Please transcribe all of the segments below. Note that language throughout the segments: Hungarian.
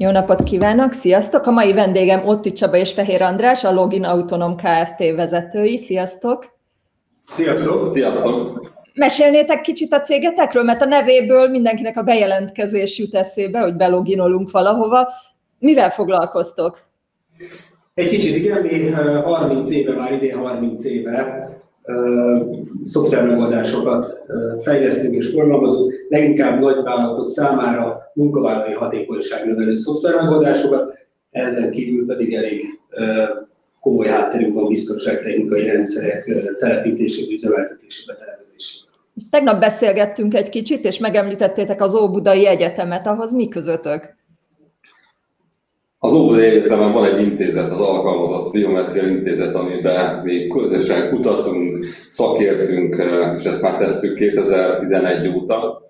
Jó napot kívánok, sziasztok! A mai vendégem Otti Csaba és Fehér András, a Login Autonom Kft. vezetői. Sziasztok! Sziasztok! Sziasztok! Mesélnétek kicsit a cégetekről, mert a nevéből mindenkinek a bejelentkezés jut eszébe, hogy beloginolunk valahova. Mivel foglalkoztok? Egy kicsit igen, mi 30 éve, már idén 30 éve szoftvermegoldásokat fejlesztünk és forgalmazunk, leginkább nagyvállalatok számára munkavállalói hatékonyság növelő szoftvermegoldásokat, ezen kívül pedig elég komoly hátterünk van biztonságtechnikai rendszerek telepítésében, üzemeltetésében, tervezésében. Tegnap beszélgettünk egy kicsit, és megemlítettétek az Óbudai Egyetemet, ahhoz mi közöttök? Az Óbudai Egyetemen van egy intézet, az Alkalmazott Biometria Intézet, amiben mi közösen kutatunk, szakértünk, és ezt már tesszük 2011 óta,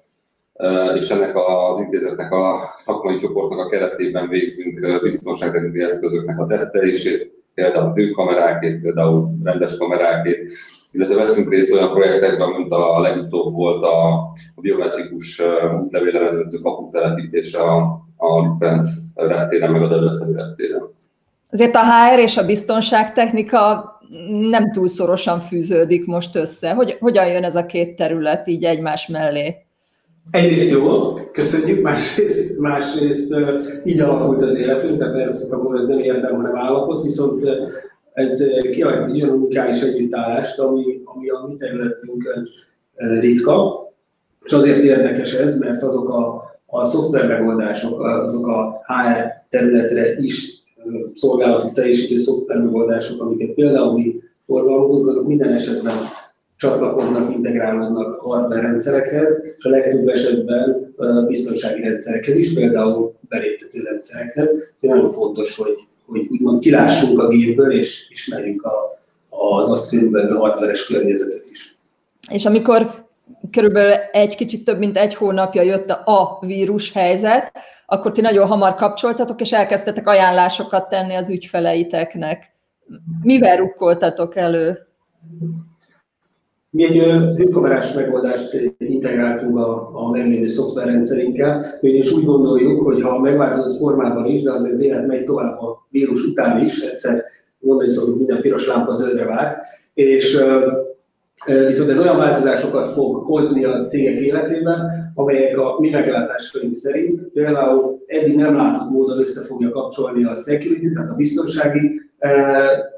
és ennek az intézetnek a szakmai csoportnak a keretében végzünk biztonságtechnikai eszközöknek a tesztelését, például hőkamerákét, például rendes kamerákét, illetve veszünk részt olyan projektekben, mint a legutóbb volt a biometrikus útlevélemelőző kapuk telepítése a, a Lisztrenc reptéren, meg a Debreceni reptéren. Azért a HR és a biztonságtechnika nem túl szorosan fűződik most össze. Hogy, hogyan jön ez a két terület így egymás mellé? Egyrészt jó, köszönjük, másrészt, másrészt így alakult az életünk, tehát erre szoktam mondani, ez nem érdem, hanem állapot, viszont ez kialakít egy olyan unikális együttállást, ami, ami a mi területünkön ritka, és azért érdekes ez, mert azok a, a szoftver megoldások, azok a HR területre is szolgálati teljesítő szoftver megoldások, amiket például mi forgalmazunk, azok minden esetben csatlakoznak, integrálódnak hardware rendszerekhez, és a legtöbb esetben biztonsági rendszerekhez is, például beléptető rendszerekhez. Nagyon fontos, hogy, hogy úgymond kilássunk a gépből, és ismerjük a, az azt körülbelül hardveres környezetet is. És amikor körülbelül egy kicsit több mint egy hónapja jött a vírus helyzet, akkor ti nagyon hamar kapcsoltatok, és elkezdtetek ajánlásokat tenni az ügyfeleiteknek. Mivel rukkoltatok elő? Mi egy hőkamerás megoldást integráltunk a, a meglévő szoftverrendszerünkkel, és úgy gondoljuk, hogy ha megváltozott formában is, de azért az élet megy tovább a vírus után is, egyszer mondani szoktuk, minden piros lámpa zöldre vált, és Viszont ez olyan változásokat fog hozni a cégek életében, amelyek a mi meglátásaink szerint például eddig nem látott módon össze fogja kapcsolni a security, tehát a biztonsági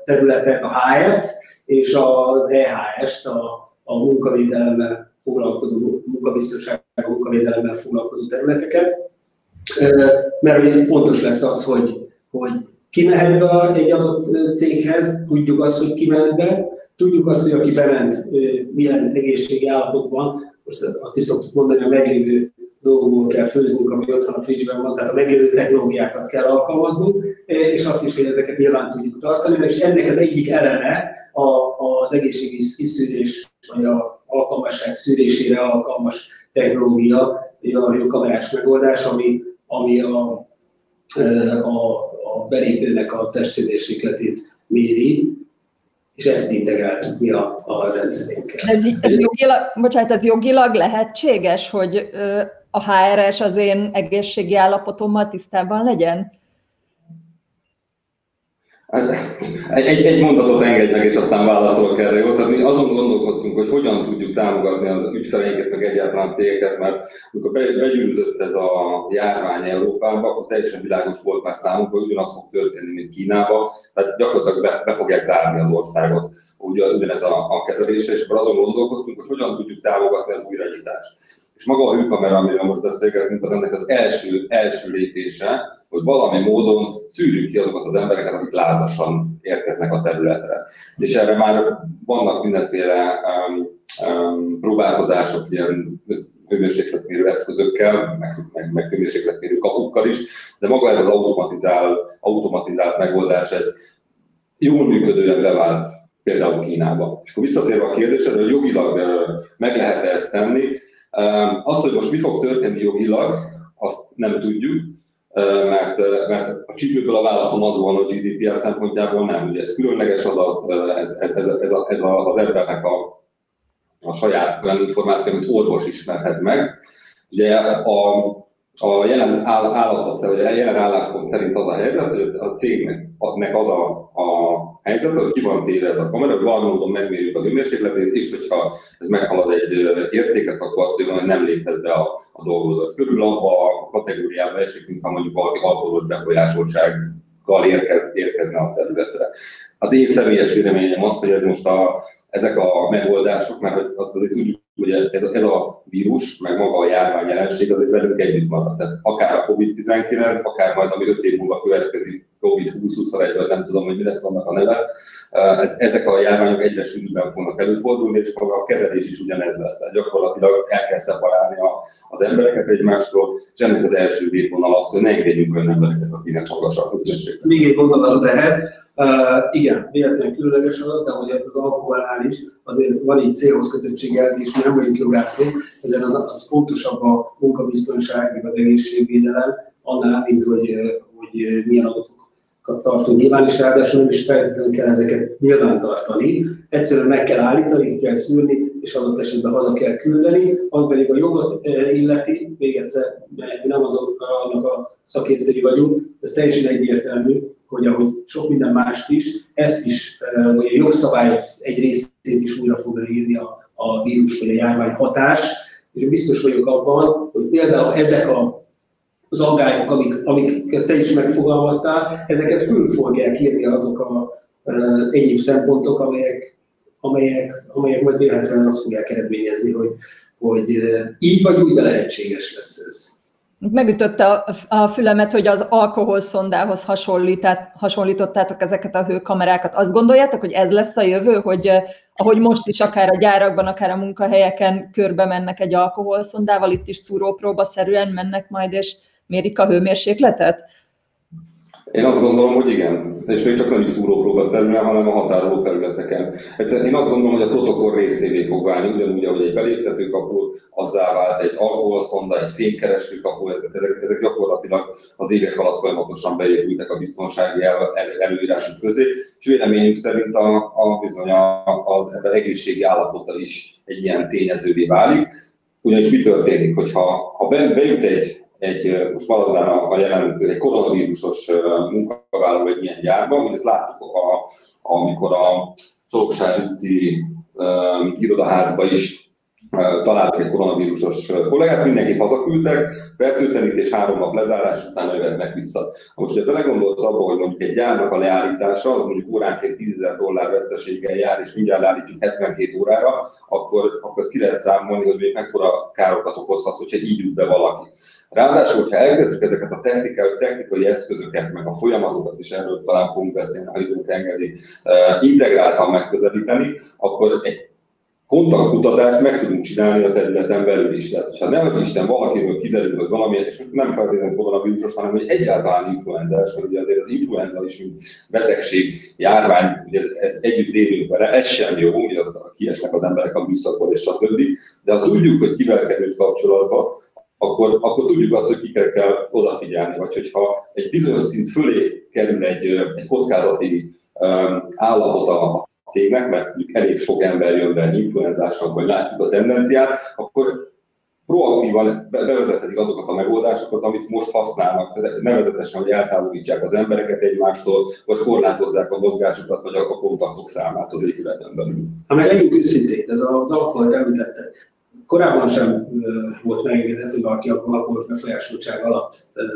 területet, a HR-t, és az EHS-t, a, a munkavédelemmel foglalkozó, munkabiztonsággal, munkavédelemmel foglalkozó területeket. Mert fontos lesz az, hogy, hogy ki mehet be egy adott céghez, tudjuk azt, hogy ki mehet be, tudjuk azt, hogy aki bement, milyen egészségi állapotban, most azt is szoktuk mondani, a meglévő dolgokból kell főznünk, ami otthon a frigyben van, tehát a meglévő technológiákat kell alkalmaznunk, és azt is, hogy ezeket nyilván tudjuk tartani, és ennek az egyik eleme a, az egészségi kiszűrés, vagy a alkalmasság szűrésére alkalmas technológia, a kamerás megoldás, ami, ami a, a, a belépőnek a testhőmérsékletét méri, és ezt integráltuk mi a, a rendszerünkkel. Ez, ez, jogilag, bocsánat, ez jogilag lehetséges, hogy a HRS az én egészségi állapotommal tisztában legyen? Egy, egy, mondatot engedj meg, és aztán válaszolok erre, jó? Tehát mi azon gondolkodtunk, hogy hogyan tudjuk támogatni az ügyfeleinket, meg egyáltalán a cégeket, mert amikor begyűrűzött ez a járvány Európába, akkor teljesen világos volt már számunkra, hogy ugyanaz fog történni, mint Kínába, tehát gyakorlatilag be, be fogják zárni az országot ugyanez a, a kezelése, és azon gondolkodtunk, hogy hogyan tudjuk támogatni az újranyitást. És maga a hőkamera, amiről most beszélgetünk, az ennek az első, első lépése, hogy valami módon szűrjük ki azokat az embereket, akik lázasan érkeznek a területre. És erre már vannak mindenféle um, um, próbálkozások, ilyen hőmérsékletmérő eszközökkel, meg, meg, meg hőmérsékletmérő kapukkal is, de maga ez az automatizál, automatizált megoldás, ez jól működően bevált például Kínába. És akkor visszatérve a kérdésre, hogy jogilag meg lehet -e ezt tenni, azt, hogy most mi fog történni jogilag, azt nem tudjuk, mert, mert a csípőből a válaszom az volna a GDPR szempontjából nem. Ugye ez különleges adat, ez, ez, ez, ez, a, ez az embernek a, a saját olyan információ, amit orvos ismerhet meg. Ugye a, a jelen állapot, vagy a jelen álláspont szerint az a helyzet, hogy a cégnek az a, a helyzet, hogy ki van téve ez a kamera, hogy valami módon megmérjük a hőmérsékletét, és hogyha ez meghalad egy értéket, akkor azt mondjuk, hogy nem léphet be a, a dolgozó. Ez körülbelül abban a kategóriába esik, mint ha mondjuk valaki alkoholos befolyásoltsággal érkez, érkezne a területre. Az én személyes véleményem az, hogy ez most a, ezek a megoldások, mert azt azért tudjuk, hogy ez, ez a vírus, meg maga a járvány jelenség azért velünk együtt marad. Tehát akár a COVID-19, akár majd ami 5 év múlva következik, COVID-20-21, vagy nem tudom, hogy mi lesz annak a neve, ez, ezek a járványok egyre sűrűbben fognak előfordulni, és maga a kezelés is ugyanez lesz. Tehát gyakorlatilag el kell szeparálni a, az embereket egymástól, és ennek az első védvonal az, hogy ne engedjünk olyan embereket, akinek magasabb közönség. Még egy gondolatot ehhez. Uh, igen, véletlenül különleges adat, de hogy az alkoholnál is azért van egy célhoz kötöttsége, és mi nem vagyunk jogászok, ezen az fontosabb a munkabiztonság, meg az egészségvédelem, annál, mint hogy, hogy milyen adatok tartunk nyilván, és ráadásul nem is feltétlenül kell ezeket nyilván tartani. Egyszerűen meg kell állítani, ki kell szűrni, és adott esetben haza kell küldeni, ami pedig a jogot eh, illeti, még egyszer, mert nem azok annak a szakértői vagyunk, ez teljesen egyértelmű, hogy ahogy sok minden mást is, ezt is, eh, vagy a jogszabály egy részét is újra fog írni a, a vírus vagy a járvány hatás, és biztos vagyok abban, hogy például ezek a az aggályok, amik, amiket te is megfogalmaztál, ezeket fölül fogják írni azok a e, egyéb szempontok, amelyek, amelyek, amelyek majd véletlenül azt fogják eredményezni, hogy, hogy e, így vagy úgy, de lehetséges lesz ez. Megütötte a fülemet, hogy az alkoholszondához hasonlítottátok ezeket a hőkamerákat. Azt gondoljátok, hogy ez lesz a jövő, hogy e, ahogy most is akár a gyárakban, akár a munkahelyeken körbe mennek egy alkoholszondával, itt is szúrópróba szerűen mennek majd, és mérik a hőmérsékletet? Én azt gondolom, hogy igen. És még csak nem is szúrópróba szerűen, hanem a határoló felületeken. Egyszerűen én azt gondolom, hogy a protokoll részévé fog válni, ugyanúgy, ahogy egy beléptető kapu, azzá vált egy alkoholszonda, egy fémkereső kapu, ezek, ezek, ezek gyakorlatilag az évek alatt folyamatosan beépültek a biztonsági el, el, előírások közé, és véleményünk szerint a, a bizony a, az ember egészségi állapota is egy ilyen tényezővé válik. Ugyanis mi történik, hogyha ha bejut egy egy, most maradván a, a jelenlő, egy koronavírusos munkavállaló egy ilyen gyárban, mint ezt láttuk, a, amikor a Csolokság úti uh, irodaházba is találtak egy koronavírusos kollégát, mindenkit hazaküldtek, fertőtlenítés, három nap lezárás, utána jöhetnek vissza. Most, ha belegondolsz abba, hogy mondjuk egy gyárnak a leállítása, az mondjuk óránként 10 000 dollár veszteséggel jár, és mindjárt leállítjuk 72 órára, akkor, akkor ezt ki lehet számolni, hogy még mekkora károkat okozhat, hogyha így jut be valaki. Ráadásul, hogyha elkezdjük ezeket a technikai, technikai eszközöket, meg a folyamatokat is erről talán fogunk beszélni, ha időnk engedi, integráltan megközelíteni, akkor egy kontaktkutatást meg tudunk csinálni a területen belül is. Tehát, hogyha nem Isten valakiről kiderül, hogy valami, és nem feltétlenül koronavírusos, hanem hogy egyáltalán influenzás, mert ugye azért az influenza is, mint betegség, járvány, ugye ez, ez együtt élünk vele, ez sem jó, ugye kiesnek az emberek a műszakból és stb. De ha tudjuk, hogy kivel került kapcsolatba, akkor, akkor tudjuk azt, hogy kikre kell odafigyelni, vagy hogyha egy bizonyos szint fölé kerül egy, egy kockázati állapot a cégnek, mert mondjuk elég sok ember jön be influenzással, vagy látjuk a tendenciát, akkor proaktívan bevezethetik azokat a megoldásokat, amit most használnak, nevezetesen, hogy eltávolítsák az embereket egymástól, vagy korlátozzák a mozgásokat, vagy a kontaktok számát az épületen belül. Ha meg legyünk őszintén, ez az alkoholt említette. Korábban sem volt megengedett, hogy valaki alkoholos befolyásoltság alatt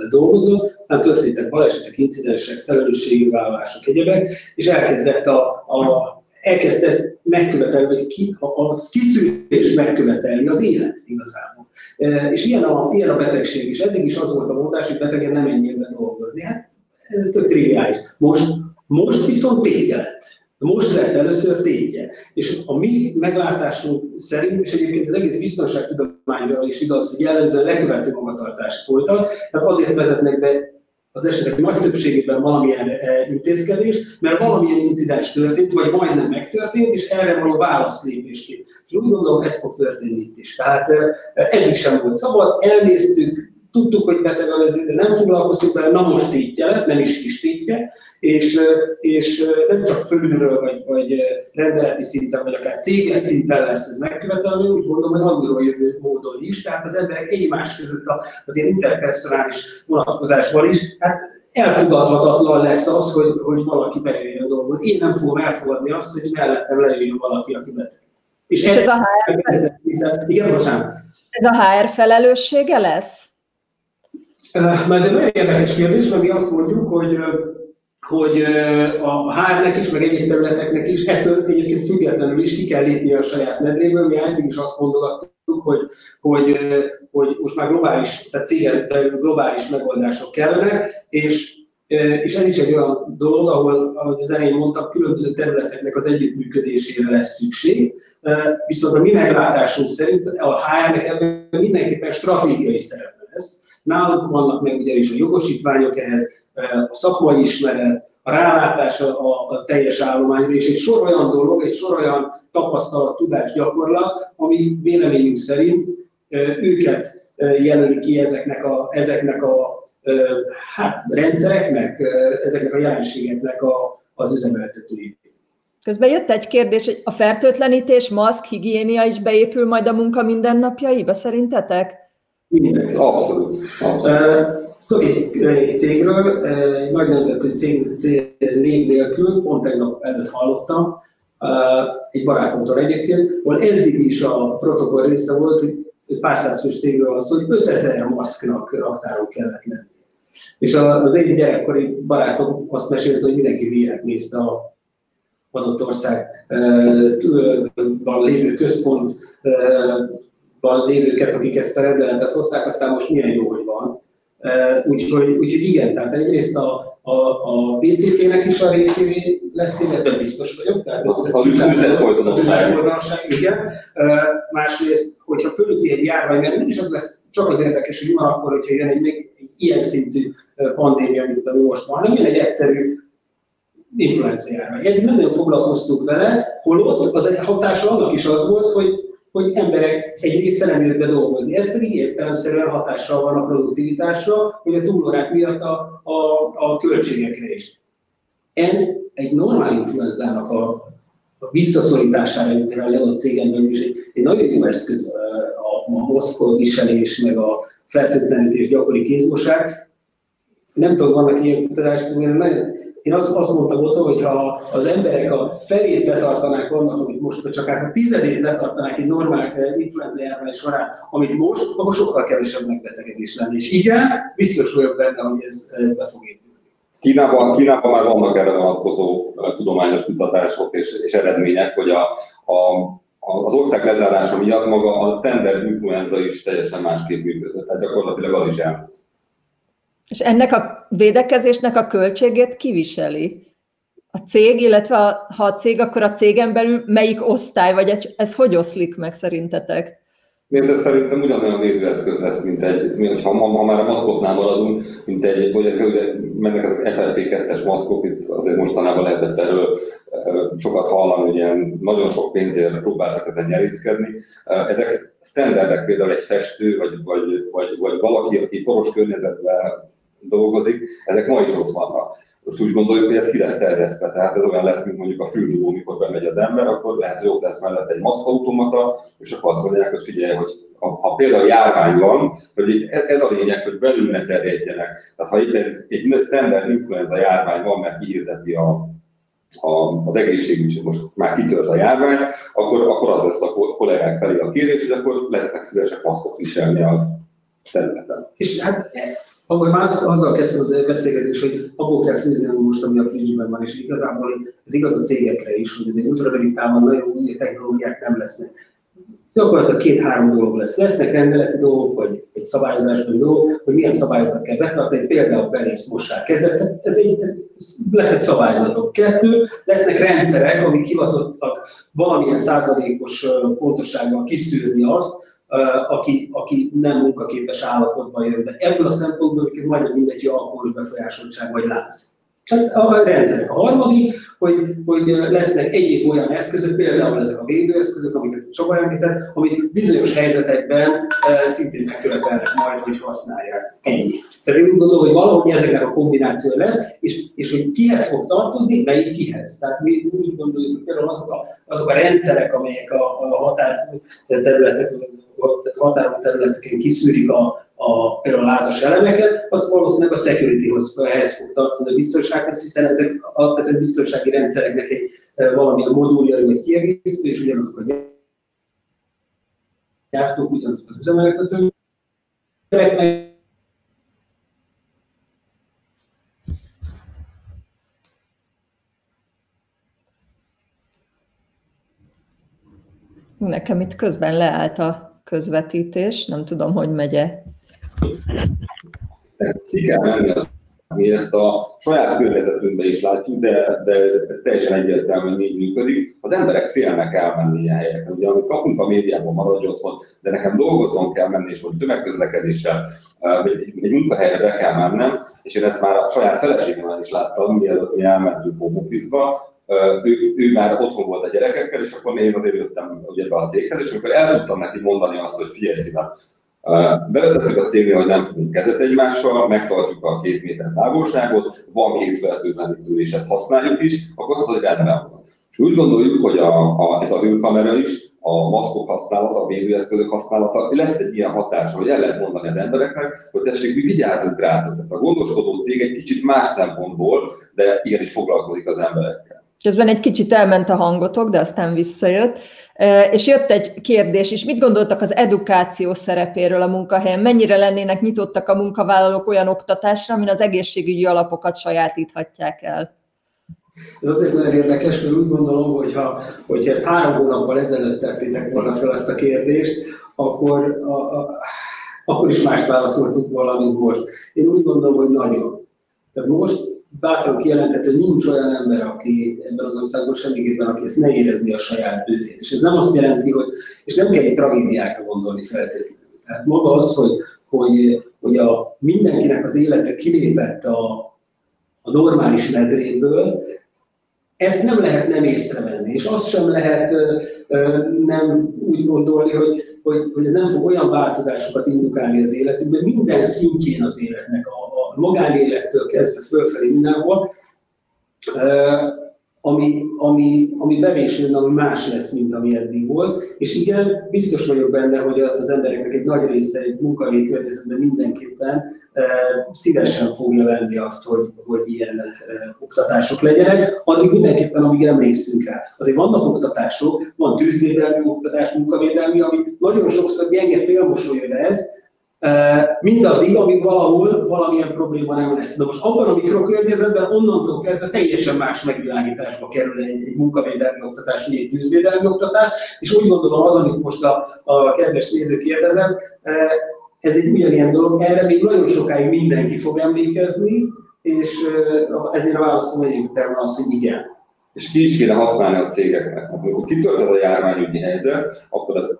dolgozott, aztán történtek balesetek, incidensek, felelősségvállalások, egyebek, és elkezdett a, a elkezdte ezt megkövetelni, vagy ki, a, a kiszűrés megkövetelni az élet igazából. E, és ilyen a, ilyen a betegség is. Eddig is az volt a mondás, hogy betegen nem be dolgozni. Hát ez tök triviális. Most, most viszont tétje lett. Most lett először tétje. És a mi meglátásunk szerint, és egyébként az egész biztonságtudományra is igaz, hogy jellemzően lekövető magatartást folytat, tehát azért vezetnek be az esetek nagy többségében valamilyen eh, intézkedés, mert valamilyen incidens történt, vagy majdnem megtörtént, és erre való válaszlépésként. És úgy gondolom, ez fog történni itt is. Tehát eh, eddig sem volt szabad, elnéztük, tudtuk, hogy beteg az, de nem foglalkoztunk vele, na most tétje lett, nem is kis tétje, és, és nem csak fölülről, vagy, vagy rendeleti szinten, vagy akár céges szinten lesz ez megkövetelő, úgy gondolom, hogy alulról jövő módon is, tehát az emberek egymás között az ilyen interpersonális vonatkozásban is, hát elfogadhatatlan lesz az, hogy, hogy valaki bejöjjön dolgozni. Én nem fogom elfogadni azt, hogy mellettem lejöjjön valaki, aki beteg. És, és ez, ez, a HR, igen, bocsánat. ez a HR felelőssége lesz? Mert ez egy nagyon érdekes kérdés, mert mi azt mondjuk, hogy hogy a HR-nek is, meg egyéb területeknek is ettől egyébként függetlenül is ki kell lépni a saját medréből. Mi eddig is azt mondogattuk, hogy, hogy, hogy most már globális, tehát cégen globális megoldások kellenek, és és ez is egy olyan dolog, ahol, ahogy az elején mondtam, különböző területeknek az együttműködésére lesz szükség. Viszont a mi meglátásunk szerint a HR-nek ebben mindenképpen stratégiai szerepe lesz. Náluk vannak meg ugye is a jogosítványok ehhez, a szakmai ismeret, a rálátás a, a teljes állományra, és egy sor olyan dolog, egy sor olyan tapasztalat, tudás, gyakorlat, ami véleményünk szerint őket jelöli ki ezeknek a, ezeknek a hát, rendszereknek, ezeknek a jelenségeknek a, az üzemeltetői. Közben jött egy kérdés, hogy a fertőtlenítés, maszk, higiénia is beépül majd a munka mindennapjaiba, szerintetek? Mindenki. Abszolút. Abszolút. Tudok egy, egy cégről, egy nagy nemzetközi cég, cég nélkül, pont tegnap előtt hallottam, egy barátomtól egyébként, ahol eddig is a protokoll része volt, hogy pár százfős cégről van szó, hogy 5000 maszknak raktáron kellett lenni. És az én gyerekkori barátom azt mesélte, hogy mindenki hülyének nézte a adott országban lévő központban lévőket, akik ezt a rendeletet hozták, aztán most milyen jó, hogy van. Úgyhogy, úgyhogy igen, tehát egyrészt a, a, a BCP-nek is a részévé lesz ebben biztos vagyok. Tehát ez, ez az üzletfolytonosság. igen. Másrészt, hogyha fölüti egy járvány, mert nem is az lesz csak az érdekes, hogy van akkor, hogyha jön egy még ilyen szintű pandémia, mint ami most van, hanem jön egy egyszerű influenza járvány. Eddig nem nagyon foglalkoztunk vele, holott az hatása annak is az volt, hogy, hogy emberek egy része nem jött be dolgozni. Ez pedig értelemszerűen hatással van a produktivitásra, hogy a túlórák miatt a, a, a költségekre is. En egy normál influenzának a, a visszaszorítására egy adott cégen belül is egy, egy nagyon jó eszköz a, a moszkol viselés, meg a fertőtlenítés gyakori kézmosság. Nem tudom, vannak ilyen kutatások, nagyon én azt, azt mondtam otthon, hogy ha az emberek a felét betartanák annak, amit most, vagy csak a tizedét betartanák egy normál eh, influenza járvány során, amit most, akkor sokkal kevesebb megbetegedés lenne. És igen, biztos vagyok benne, hogy ez, ez be fog épülni. Kínában, Kínában már vannak erre vonatkozó eh, tudományos kutatások és, és eredmények, hogy a, a az ország lezárása miatt maga a standard influenza is teljesen másképp működött, tehát gyakorlatilag az is elmúlt. És ennek a védekezésnek a költségét kiviseli? A cég, illetve a, ha a cég, akkor a cégen belül melyik osztály, vagy ez, ez hogy oszlik meg szerintetek? Ez szerintem ugyanolyan védőeszköz lesz, mint egy, mint, ha, ha már a maszkoknál maradunk, mint egy, hogy ez, ugye, mennek ezek FLP2-es maszkok, itt azért mostanában lehetett erről sokat hallani, hogy ilyen nagyon sok pénzért próbáltak ezen nyerészkedni. Ezek standardek, például egy festő, vagy, vagy, vagy, vagy valaki, aki poros környezetben dolgozik, ezek ma is ott vannak. Most úgy gondoljuk, hogy ez ki lesz terjesztve, tehát ez olyan lesz, mint mondjuk a fülhívó, mikor bemegy az ember, akkor lehet, hogy ott lesz mellett egy maszkautomata, és akkor azt mondják, hogy figyelj, hogy ha, ha például járvány van, hogy ez a lényeg, hogy belül ne terjedjenek. Tehát ha egy, egy standard influenza járvány van, mert kihirdeti a, a, az egészségügy, most már kitört a járvány, akkor, akkor az lesz a kollégák felé a kérés, hogy akkor lesznek szívesek maszkot viselni a területen. És hát akkor már az, azzal kezdtem az beszélgetést, hogy abból kell főzni, most, ami a fridge van, és igazából ez igaz a cégekre is, hogy ezért ultrarövid távon nagyon új technológiák nem lesznek. Gyakorlatilag két-három dolog lesz. Lesznek rendeleti dolgok, vagy egy szabályozásban dolgok, hogy milyen szabályokat kell betartani, például belépsz mossák kezet, ez egy, ez, lesznek szabályzatok. Kettő, lesznek rendszerek, amik hivatottak valamilyen százalékos pontossággal kiszűrni azt, aki, aki nem munkaképes állapotban jön be. Ebből a szempontból hogy majdnem hogy alkoholos befolyásoltság vagy láz. Hát a rendszerek. A harmadik, hogy, hogy lesznek egyéb olyan eszközök, például ezek a védőeszközök, amiket Csaba említett, amik bizonyos helyzetekben szintén megkövetelnek majd, hogy használják. Ennyi. Tehát én úgy gondolom, hogy valahogy ezeknek a kombináció lesz, és, és hogy kihez fog tartozni, melyik kihez. Tehát mi úgy gondoljuk, hogy például azok a, azok a rendszerek, amelyek a, a határ területek, határon területeken kiszűrik a, a, a lázas elemeket, az valószínűleg a securityhoz ehhez fog tartozni a biztonsághoz, hiszen ezek alapvetően biztonsági rendszereknek egy e, valamilyen modulja vagy kiegészítő, és ugyanazok a gyártók, ugyanazok az üzemeltetők, meg Nekem itt közben leállt a közvetítés, nem tudom, hogy megye. Menni az mi ezt a saját környezetünkben is látjuk, de, de ez, ez teljesen egyértelmű, hogy így működik. Az emberek félnek elmenni ilyen helyekre. Ugye, amit kapunk a médiában, maradj otthon, de nekem dolgoznom kell menni, és hogy tömegközlekedéssel egy, egy munkahelyre be kell mennem, és én ezt már a saját feleségemmel is láttam, mielőtt mi elmentünk home office-ba, ő, ő már otthon volt a gyerekekkel, és akkor én azért jöttem ugye be a céghez, és amikor el tudtam neki mondani azt, hogy figyelj szívem, Bevezettük a cégnél, hogy nem fogunk kezet egymással, megtartjuk a két méter távolságot, van készfertőtlenítő, és ezt használjuk is, akkor azt mondja, hogy rendben van. És úgy gondoljuk, hogy a, a, ez a hőkamera is, a maszkok használata, a védőeszközök használata, lesz egy ilyen hatása, hogy el lehet mondani az embereknek, hogy tessék, mi vigyázzunk rá. Tehát a gondoskodó cég egy kicsit más szempontból, de igenis foglalkozik az emberekkel. Közben egy kicsit elment a hangotok, de aztán visszajött. És jött egy kérdés is, mit gondoltak az edukáció szerepéről a munkahelyen? Mennyire lennének nyitottak a munkavállalók olyan oktatásra, amin az egészségügyi alapokat sajátíthatják el? Ez azért nagyon érdekes, mert úgy gondolom, hogy ha, hogyha ezt három hónappal ezelőtt tettétek volna fel ezt a kérdést, akkor, a, a, akkor is más válaszoltuk volna, mint most. Én úgy gondolom, hogy nagyon. Tehát most bátran kijelentett, hogy nincs olyan ember, aki ebben az országban semmiképpen, aki ezt ne érezni a saját bőrén. És ez nem azt jelenti, hogy, és nem kell egy tragédiákra gondolni feltétlenül. Tehát maga az, hogy, hogy, hogy a, mindenkinek az élete kilépett a, a normális medréből, ezt nem lehet nem észrevenni, és azt sem lehet ö, nem úgy gondolni, hogy, hogy, hogy ez nem fog olyan változásokat indukálni az életükben, minden szintjén az életnek, a magánélettől kezdve fölfelé mindenhol, ami, ami, ami bevésődne, ami más lesz, mint ami eddig volt. És igen, biztos vagyok benne, hogy az embereknek egy nagy része egy munkahelyi környezetben mindenképpen szívesen fogja venni azt, hogy, hogy ilyen oktatások legyenek. Addig mindenképpen, amíg emlékszünk rá. Azért vannak oktatások, van tűzvédelmi oktatás, munkavédelmi, ami nagyon sokszor gyenge félmosolyod mindaddig, amíg valahol valamilyen probléma nem lesz. De most abban a mikrokörnyezetben onnantól kezdve teljesen más megvilágításba kerül egy, egy munkavédelmi oktatás, egy tűzvédelmi oktatás, és úgy gondolom az, amit most a, a kedves néző kérdezett, ez egy ugyanilyen dolog, erre még nagyon sokáig mindenki fog emlékezni, és ezért a válaszom egyébként az, hogy igen és ki is kéne használni a cégeknek. Amikor kitört ez a járványügyi helyzet, akkor az,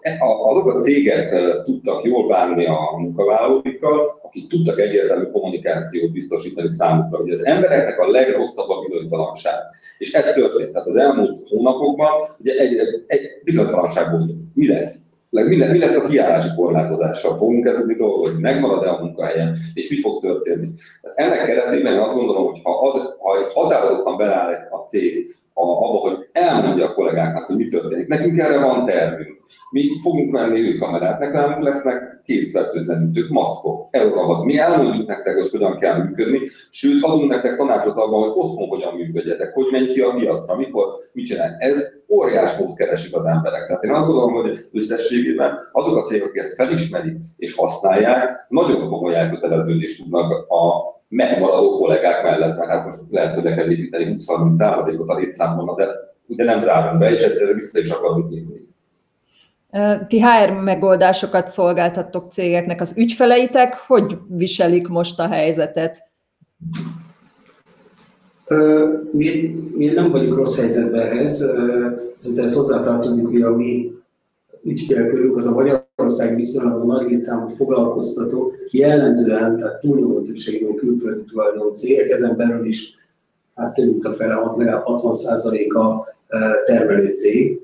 azok a cégek tudtak jól bánni a munkavállalóikkal, akik tudtak egyértelmű kommunikációt biztosítani számukra. Ugye az embereknek a legrosszabb a bizonytalanság. És ez történt. Tehát az elmúlt hónapokban ugye egy, egy bizonytalanság volt. Mi lesz? mi lesz a kiállási korlátozással? Fogunk-e tudni dolgozni? Megmarad-e a munkahelyen? És mi fog történni? Ennek keretében azt gondolom, hogy ha, az, ha határozottan beláll a cég abba, hogy elmondja a kollégáknak, hogy mi történik. Nekünk erre van tervünk. Mi fogunk venni őkamerát, nekünk lesznek kézfertőtlenítők, maszkok. Ez az az. Mi elmondjuk nektek, hogy hogyan kell működni, sőt, adunk nektek tanácsot abban, hogy otthon hogyan működjetek, hogy menj ki a piacra, mikor, mit csinál. Ez óriás mód keresik az emberek. Tehát én azt gondolom, hogy összességében azok a cégek, akik ezt felismerik és használják, nagyon komoly elköteleződést tudnak a megmaradó kollégák mellett, mert hát most lehet, hogy le kell építeni 20-30 százalékot a létszámon, de ugye nem zárunk be, és egyszerűen vissza is akarunk lépni. Ti HR megoldásokat szolgáltattok cégeknek, az ügyfeleitek hogy viselik most a helyzetet? Mi, mi nem vagyunk rossz helyzetben ehhez, szerintem ez hozzátartozik, hogy a mi ügyfélkörünk az a Magyarország viszonylag nagy létszámot foglalkoztató, jellemzően, tehát túlnyomó többségben külföldi tulajdonú cégek, ezen belül is hát több mint a fele, legalább 60%-a termelő cég.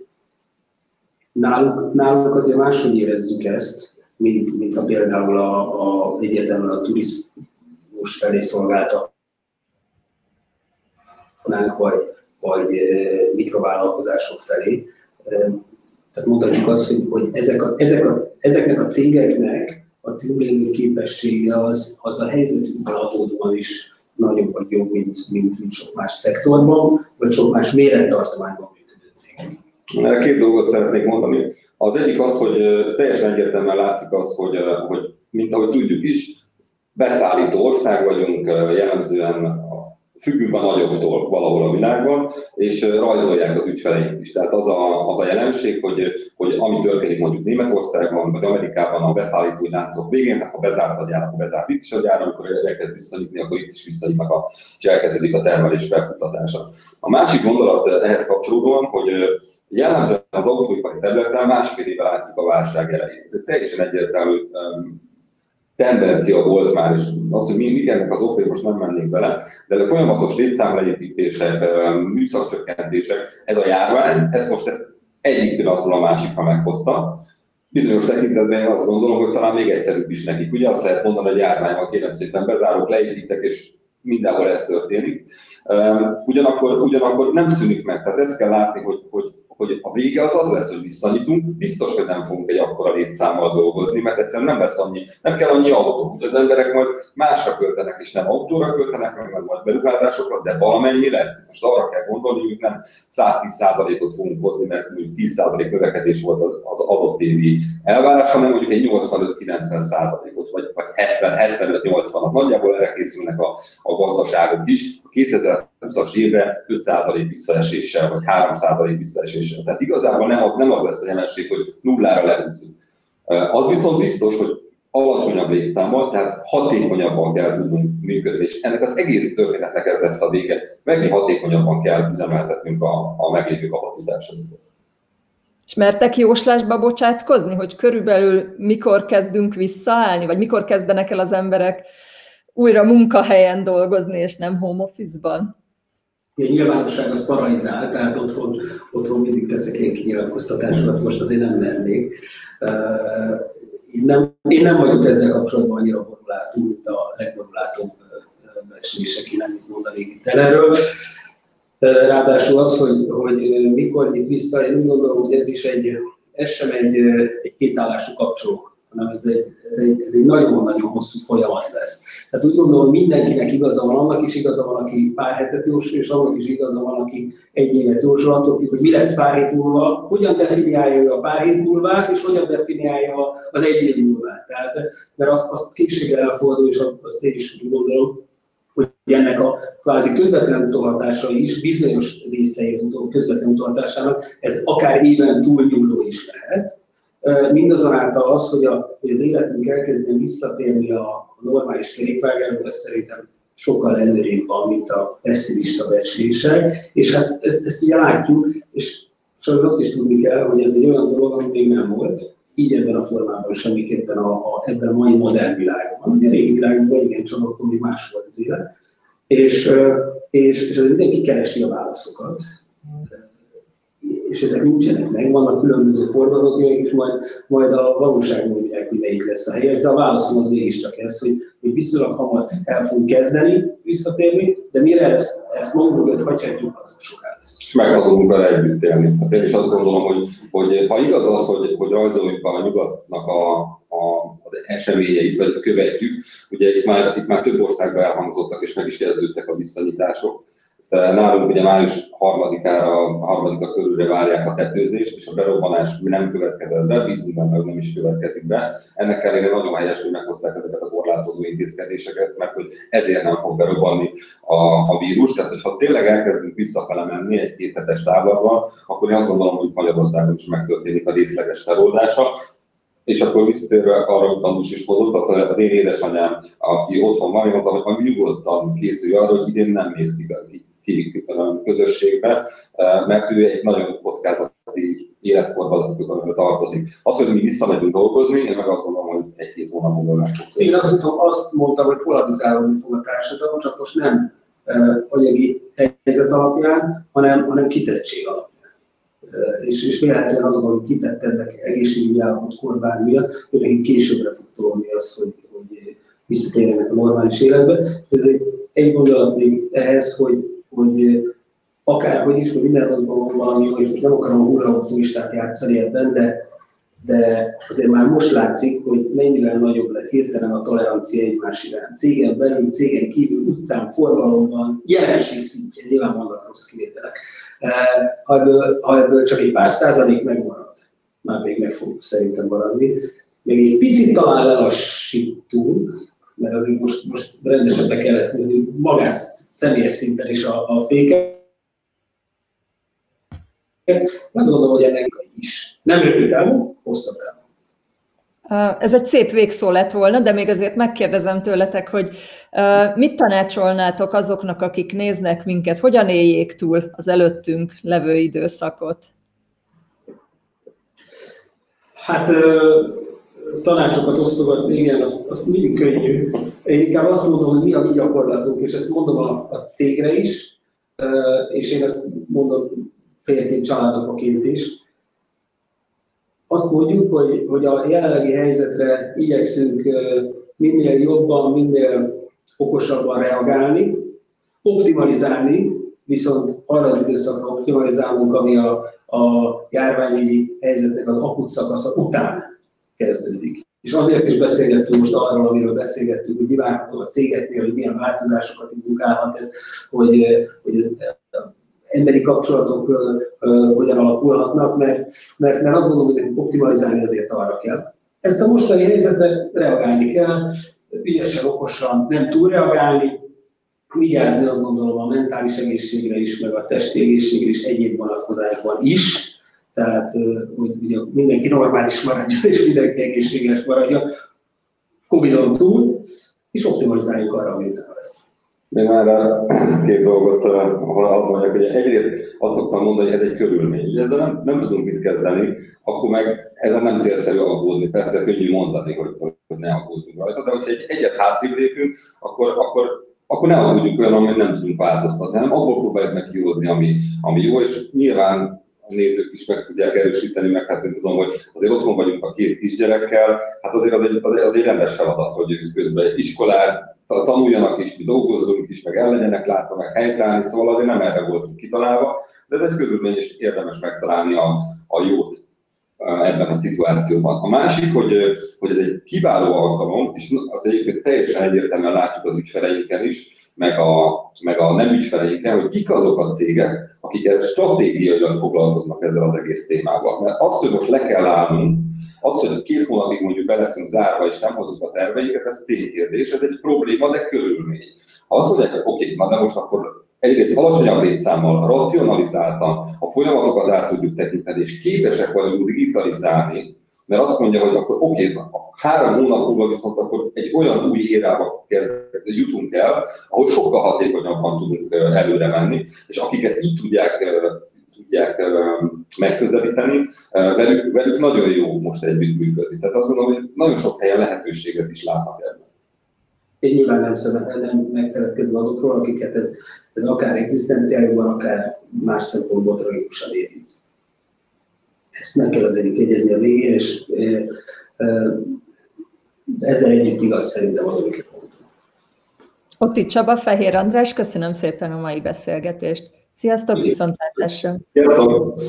Náluk, náluk azért máshogy érezzük ezt, mint, mint ha például a, a egyetemen a turizmus felé szolgáltatnánk, vagy, vagy mikrovállalkozások felé. Tehát mondhatjuk azt, hogy, hogy ezek a, ezek a, ezeknek a cégeknek a túlélő képessége az, az a helyzetükből adódóan is nagyobb vagy jobb, mint, mint, mint sok más szektorban, vagy sok más mérettartományban működő cégek. Két dolgot szeretnék mondani. Az egyik az, hogy teljesen egyértelműen látszik az, hogy, hogy mint ahogy tudjuk is, beszállító ország vagyunk, jellemzően függünk a nagyobbtól valahol a világban, és rajzolják az ügyfeleink is. Tehát az a, az a jelenség, hogy, hogy ami történik mondjuk Németországban, vagy Amerikában a beszállítói láncok végén, tehát ha bezárt a gyár, akkor bezárt itt is a gyár, amikor elkezd visszanyitni, akkor itt is visszanyitnak, a, és elkezdődik a termelés felfuttatása. A másik gondolat ehhez kapcsolódóan, hogy jellemzően az autóipari területen másfél éve látjuk a válság elejét. Ez egy teljesen egyértelmű tendencia volt már, és az, hogy mi, mik ennek az okai, most nem mennék bele, de a folyamatos létszámleépítések, műszakcsökkentések, ez a járvány, ez most ezt egyik pillanatról a másikra meghozta. Bizonyos tekintetben én azt gondolom, hogy talán még egyszerűbb is nekik. Ugye azt lehet mondani, hogy járványban kérem szépen bezárok, leépítek, és mindenhol ez történik. Ugyanakkor, ugyanakkor nem szűnik meg, tehát ezt kell látni, hogy, hogy hogy a vége az az lesz, hogy visszanyitunk, biztos, hogy nem fogunk egy akkora létszámmal dolgozni, mert egyszerűen nem lesz annyi, nem kell annyi autó, hogy az emberek majd másra költenek, és nem autóra költenek, meg majd beruházásokra, de valamennyi lesz. Most arra kell gondolni, hogy nem 110%-ot fogunk hozni, mert mondjuk 10% növekedés volt az, az adott évi elvárás, hanem mondjuk egy 85-90%-ot, vagy, vagy 70-75-80-at. Nagyjából erre készülnek a, a gazdaságok is. A 2020-as évre 5% visszaeséssel, vagy 3% visszaeséssel és tehát igazából nem az, nem az lesz a jelenség, hogy nullára lehúzzuk. Az viszont biztos, hogy alacsonyabb létszámmal, tehát hatékonyabban kell tudnunk működni, és ennek az egész történetnek ez lesz a vége. Megni hatékonyabban kell üzemeltetnünk a, a meglévő kapacitásunkat. És mertek jóslásba bocsátkozni, hogy körülbelül mikor kezdünk visszaállni, vagy mikor kezdenek el az emberek újra munkahelyen dolgozni, és nem home office-ban? a nyilvánosság az paralizál, tehát otthon, otthon mindig teszek ilyen kinyilatkoztatásokat, most azért nem mernék. Én nem, én nem vagyok ezzel kapcsolatban annyira borulátó, mint a legborulátóbb nem mondanék itt erről. Ráadásul az, hogy, hogy mikor itt vissza, én úgy gondolom, hogy ez is egy, ez sem egy, egy kétállású kapcsoló hanem ez egy, ez egy, ez egy nagyon-nagyon hosszú folyamat lesz. Tehát úgy gondolom, hogy mindenkinek igaza van, annak is igaza van, aki pár hetet jósol, és annak is igaza van, aki egy évet jósol, attól függ, hogy mi lesz pár hét múlva, hogyan definiálja ő a pár hét múlvát, és hogyan definiálja az egy év múlvát. Tehát, mert azt, azt készséggel elfogadom, és azt én is úgy gondolom, hogy ennek a kvázi közvetlen utóhatásai is, bizonyos részeit közvetlen utóhatásának, ez akár éven túlnyúló is lehet, Mindazonáltal az, hogy, a, hogy az életünk elkezdjen visszatérni a normális kerékvágásba, ez szerintem sokkal előrébb van, mint a pessimista becslések, és hát ezt, ezt ugye látjuk, és sajnos azt is tudni kell, hogy ez egy olyan dolog, ami még nem volt, így ebben a formában semmiképpen a, a, ebben a mai modern világban. A régi világban igen, csak akkor még más volt az élet. És, és, és mindenki keresi a válaszokat és ezek nincsenek meg, vannak különböző forgatókönyvek, és majd, majd a valóság mondják, hogy melyik lesz a helyes, de a válaszom az mégiscsak ez, hogy, hogy viszonylag hamar el fogunk kezdeni visszatérni, de mire ezt, ezt magunk mögött hagyhatjuk, az soká lesz. És meg fogunk vele együtt élni. Hát én is azt gondolom, hogy, hogy ha igaz az, hogy, hogy rajzoljuk a nyugatnak a, a, az eseményeit, vagy követjük, ugye itt már, itt már több országban elhangzottak, és meg is kezdődtek a visszanyitások, Nálunk ugye május harmadikára, harmadika körülre várják a tetőzést, és a berobbanás nem következett be, bízunk benne, hogy nem is következik be. Ennek ellenére nagyon helyes, hogy meghozták ezeket a korlátozó intézkedéseket, mert hogy ezért nem fog berobbanni a, a vírus. Tehát, hogyha tényleg elkezdünk visszafele menni egy két hetes távlatban, akkor én azt gondolom, hogy Magyarországon is megtörténik a részleges feloldása és akkor visszatérve arra, amit Andus is mondott, az, az én édesanyám, aki otthon van, mondta, hogy majd nyugodtan készülj arra, hogy idén nem mész ki közösségbe, mert ő egy nagyon kockázati életkorban tartozik. Az, hogy mi visszamegyünk dolgozni, én meg azt gondolom, hogy egy-két hónap múlva meg Én azt, mondtam, azt mondtam, hogy polarizálódni fog a társadalom, csak most nem anyagi helyzet alapján, hanem, hanem kitettség alapján. És, és véletlenül azok, akik kitettebbek egészségügyi állapot korbán miatt, hogy nekik későbbre fog tolni az, hogy, hogy visszatérjenek a normális életbe. Ez egy, egy gondolat még ehhez, hogy, hogy akárhogy is, hogy minden rosszban van valami és most nem akarom a hurraoptimistát játszani ebben, de de azért már most látszik, hogy mennyivel nagyobb lett hirtelen a tolerancia egymás iránt. Cégen belül, cégen kívül, utcán, forgalomban, jelenség szintjén, nyilván vannak rossz kivételek. Eh, ha ebből, ha ebből csak egy pár százalék megmarad, már még meg fog szerintem maradni, még egy picit talán lelassítunk, mert azért most, most rendesen be kellett húzni magász személyes szinten is a, a féket. Azt gondolom, hogy ennek is. Nem rövid távon, hosszabb távon. Ez egy szép végszó lett volna, de még azért megkérdezem tőletek, hogy mit tanácsolnátok azoknak, akik néznek minket, hogyan éljék túl az előttünk levő időszakot? Hát tanácsokat osztogatni, igen, azt, azt mindig könnyű. Én inkább azt mondom, hogy mi a mi gyakorlatunk, és ezt mondom a, a cégre is, és én ezt mondom félként családokaként is, azt mondjuk, hogy, hogy a jelenlegi helyzetre igyekszünk minél jobban, minél okosabban reagálni, optimalizálni, viszont arra az időszakra optimalizálunk, ami a, a járványügyi helyzetnek az akut szakasza után kezdődik. És azért is beszélgettünk most arról, amiről beszélgettünk, hogy mi várható a cégeknél, hogy milyen változásokat indukálhat ez, hogy, hogy ez emberi kapcsolatok hogyan alakulhatnak, mert, mert, mert azt gondolom, hogy optimalizálni azért arra kell. Ezt a mostani helyzetre reagálni kell, ügyesen, okosan, nem túlreagálni, vigyázni azt gondolom a mentális egészségre is, meg a testi egészségre is egyéb vonatkozásban is, tehát hogy ugye mindenki normális maradjon, és mindenki egészséges maradjon, Covid-on túl, és optimalizáljuk arra, amit lesz. Még már két dolgot, ahol mondják, hogy egyrészt azt szoktam mondani, hogy ez egy körülmény. Ugye ezzel nem, nem tudunk mit kezdeni, akkor meg ezzel nem célszerű aggódni. Persze könnyű mondani, hogy, hogy ne aggódjunk rajta, de hogyha egy, egyet hátrébb lépünk, akkor, akkor, akkor ne aggódjunk olyan, amit nem tudunk változtatni, hanem abból próbáljuk meg kihozni, ami, ami jó, és nyilván nézők is meg tudják erősíteni, meg hát én tudom, hogy azért otthon vagyunk a két kisgyerekkel, hát azért az egy, az egy, az egy rendes feladat, hogy közben iskolát tanuljanak is, mi dolgozzunk is, meg el legyenek látva, meg helytállni, szóval azért nem erre voltunk kitalálva, de ez egy körülmény, és érdemes megtalálni a, a jót ebben a szituációban. A másik, hogy, hogy ez egy kiváló alkalom, és azt egyébként teljesen egyértelműen látjuk az ügyfeleinken is, meg a, meg a nem ügyfeleinkkel, hogy kik azok a cégek, akik stratégiailag foglalkoznak ezzel az egész témával. Mert azt, hogy most le kell állnunk, az, hogy két hónapig mondjuk be leszünk zárva és nem hozzuk a terveinket, ez ténykérdés, ez egy probléma, de körülmény. Ha azt mondják, hogy oké, okay, de most akkor egyrészt alacsonyabb létszámmal, racionalizáltan a folyamatokat át tudjuk tekinteni, és képesek vagyunk digitalizálni, mert azt mondja, hogy akkor oké, okay, három hónap múlva viszont akkor egy olyan új érába jutunk el, ahol sokkal hatékonyabban tudunk előre menni, és akik ezt így tudják tudják megközelíteni, velük, velük nagyon jó most együttműködni. Tehát azt gondolom, hogy nagyon sok helyen lehetőséget is látnak ebben. Én nyilván nem, szeretném nem megfeledkezve azokról, akiket ez, ez akár egzisztenciájukban, akár más szempontból tragikusan érint. Ezt meg kell azért jegyezni a végén, és ezzel együtt igaz szerintem az, amiket mondtam. Otti Csaba, Fehér András, köszönöm szépen a mai beszélgetést. Sziasztok, viszontlátásra! Sziasztok!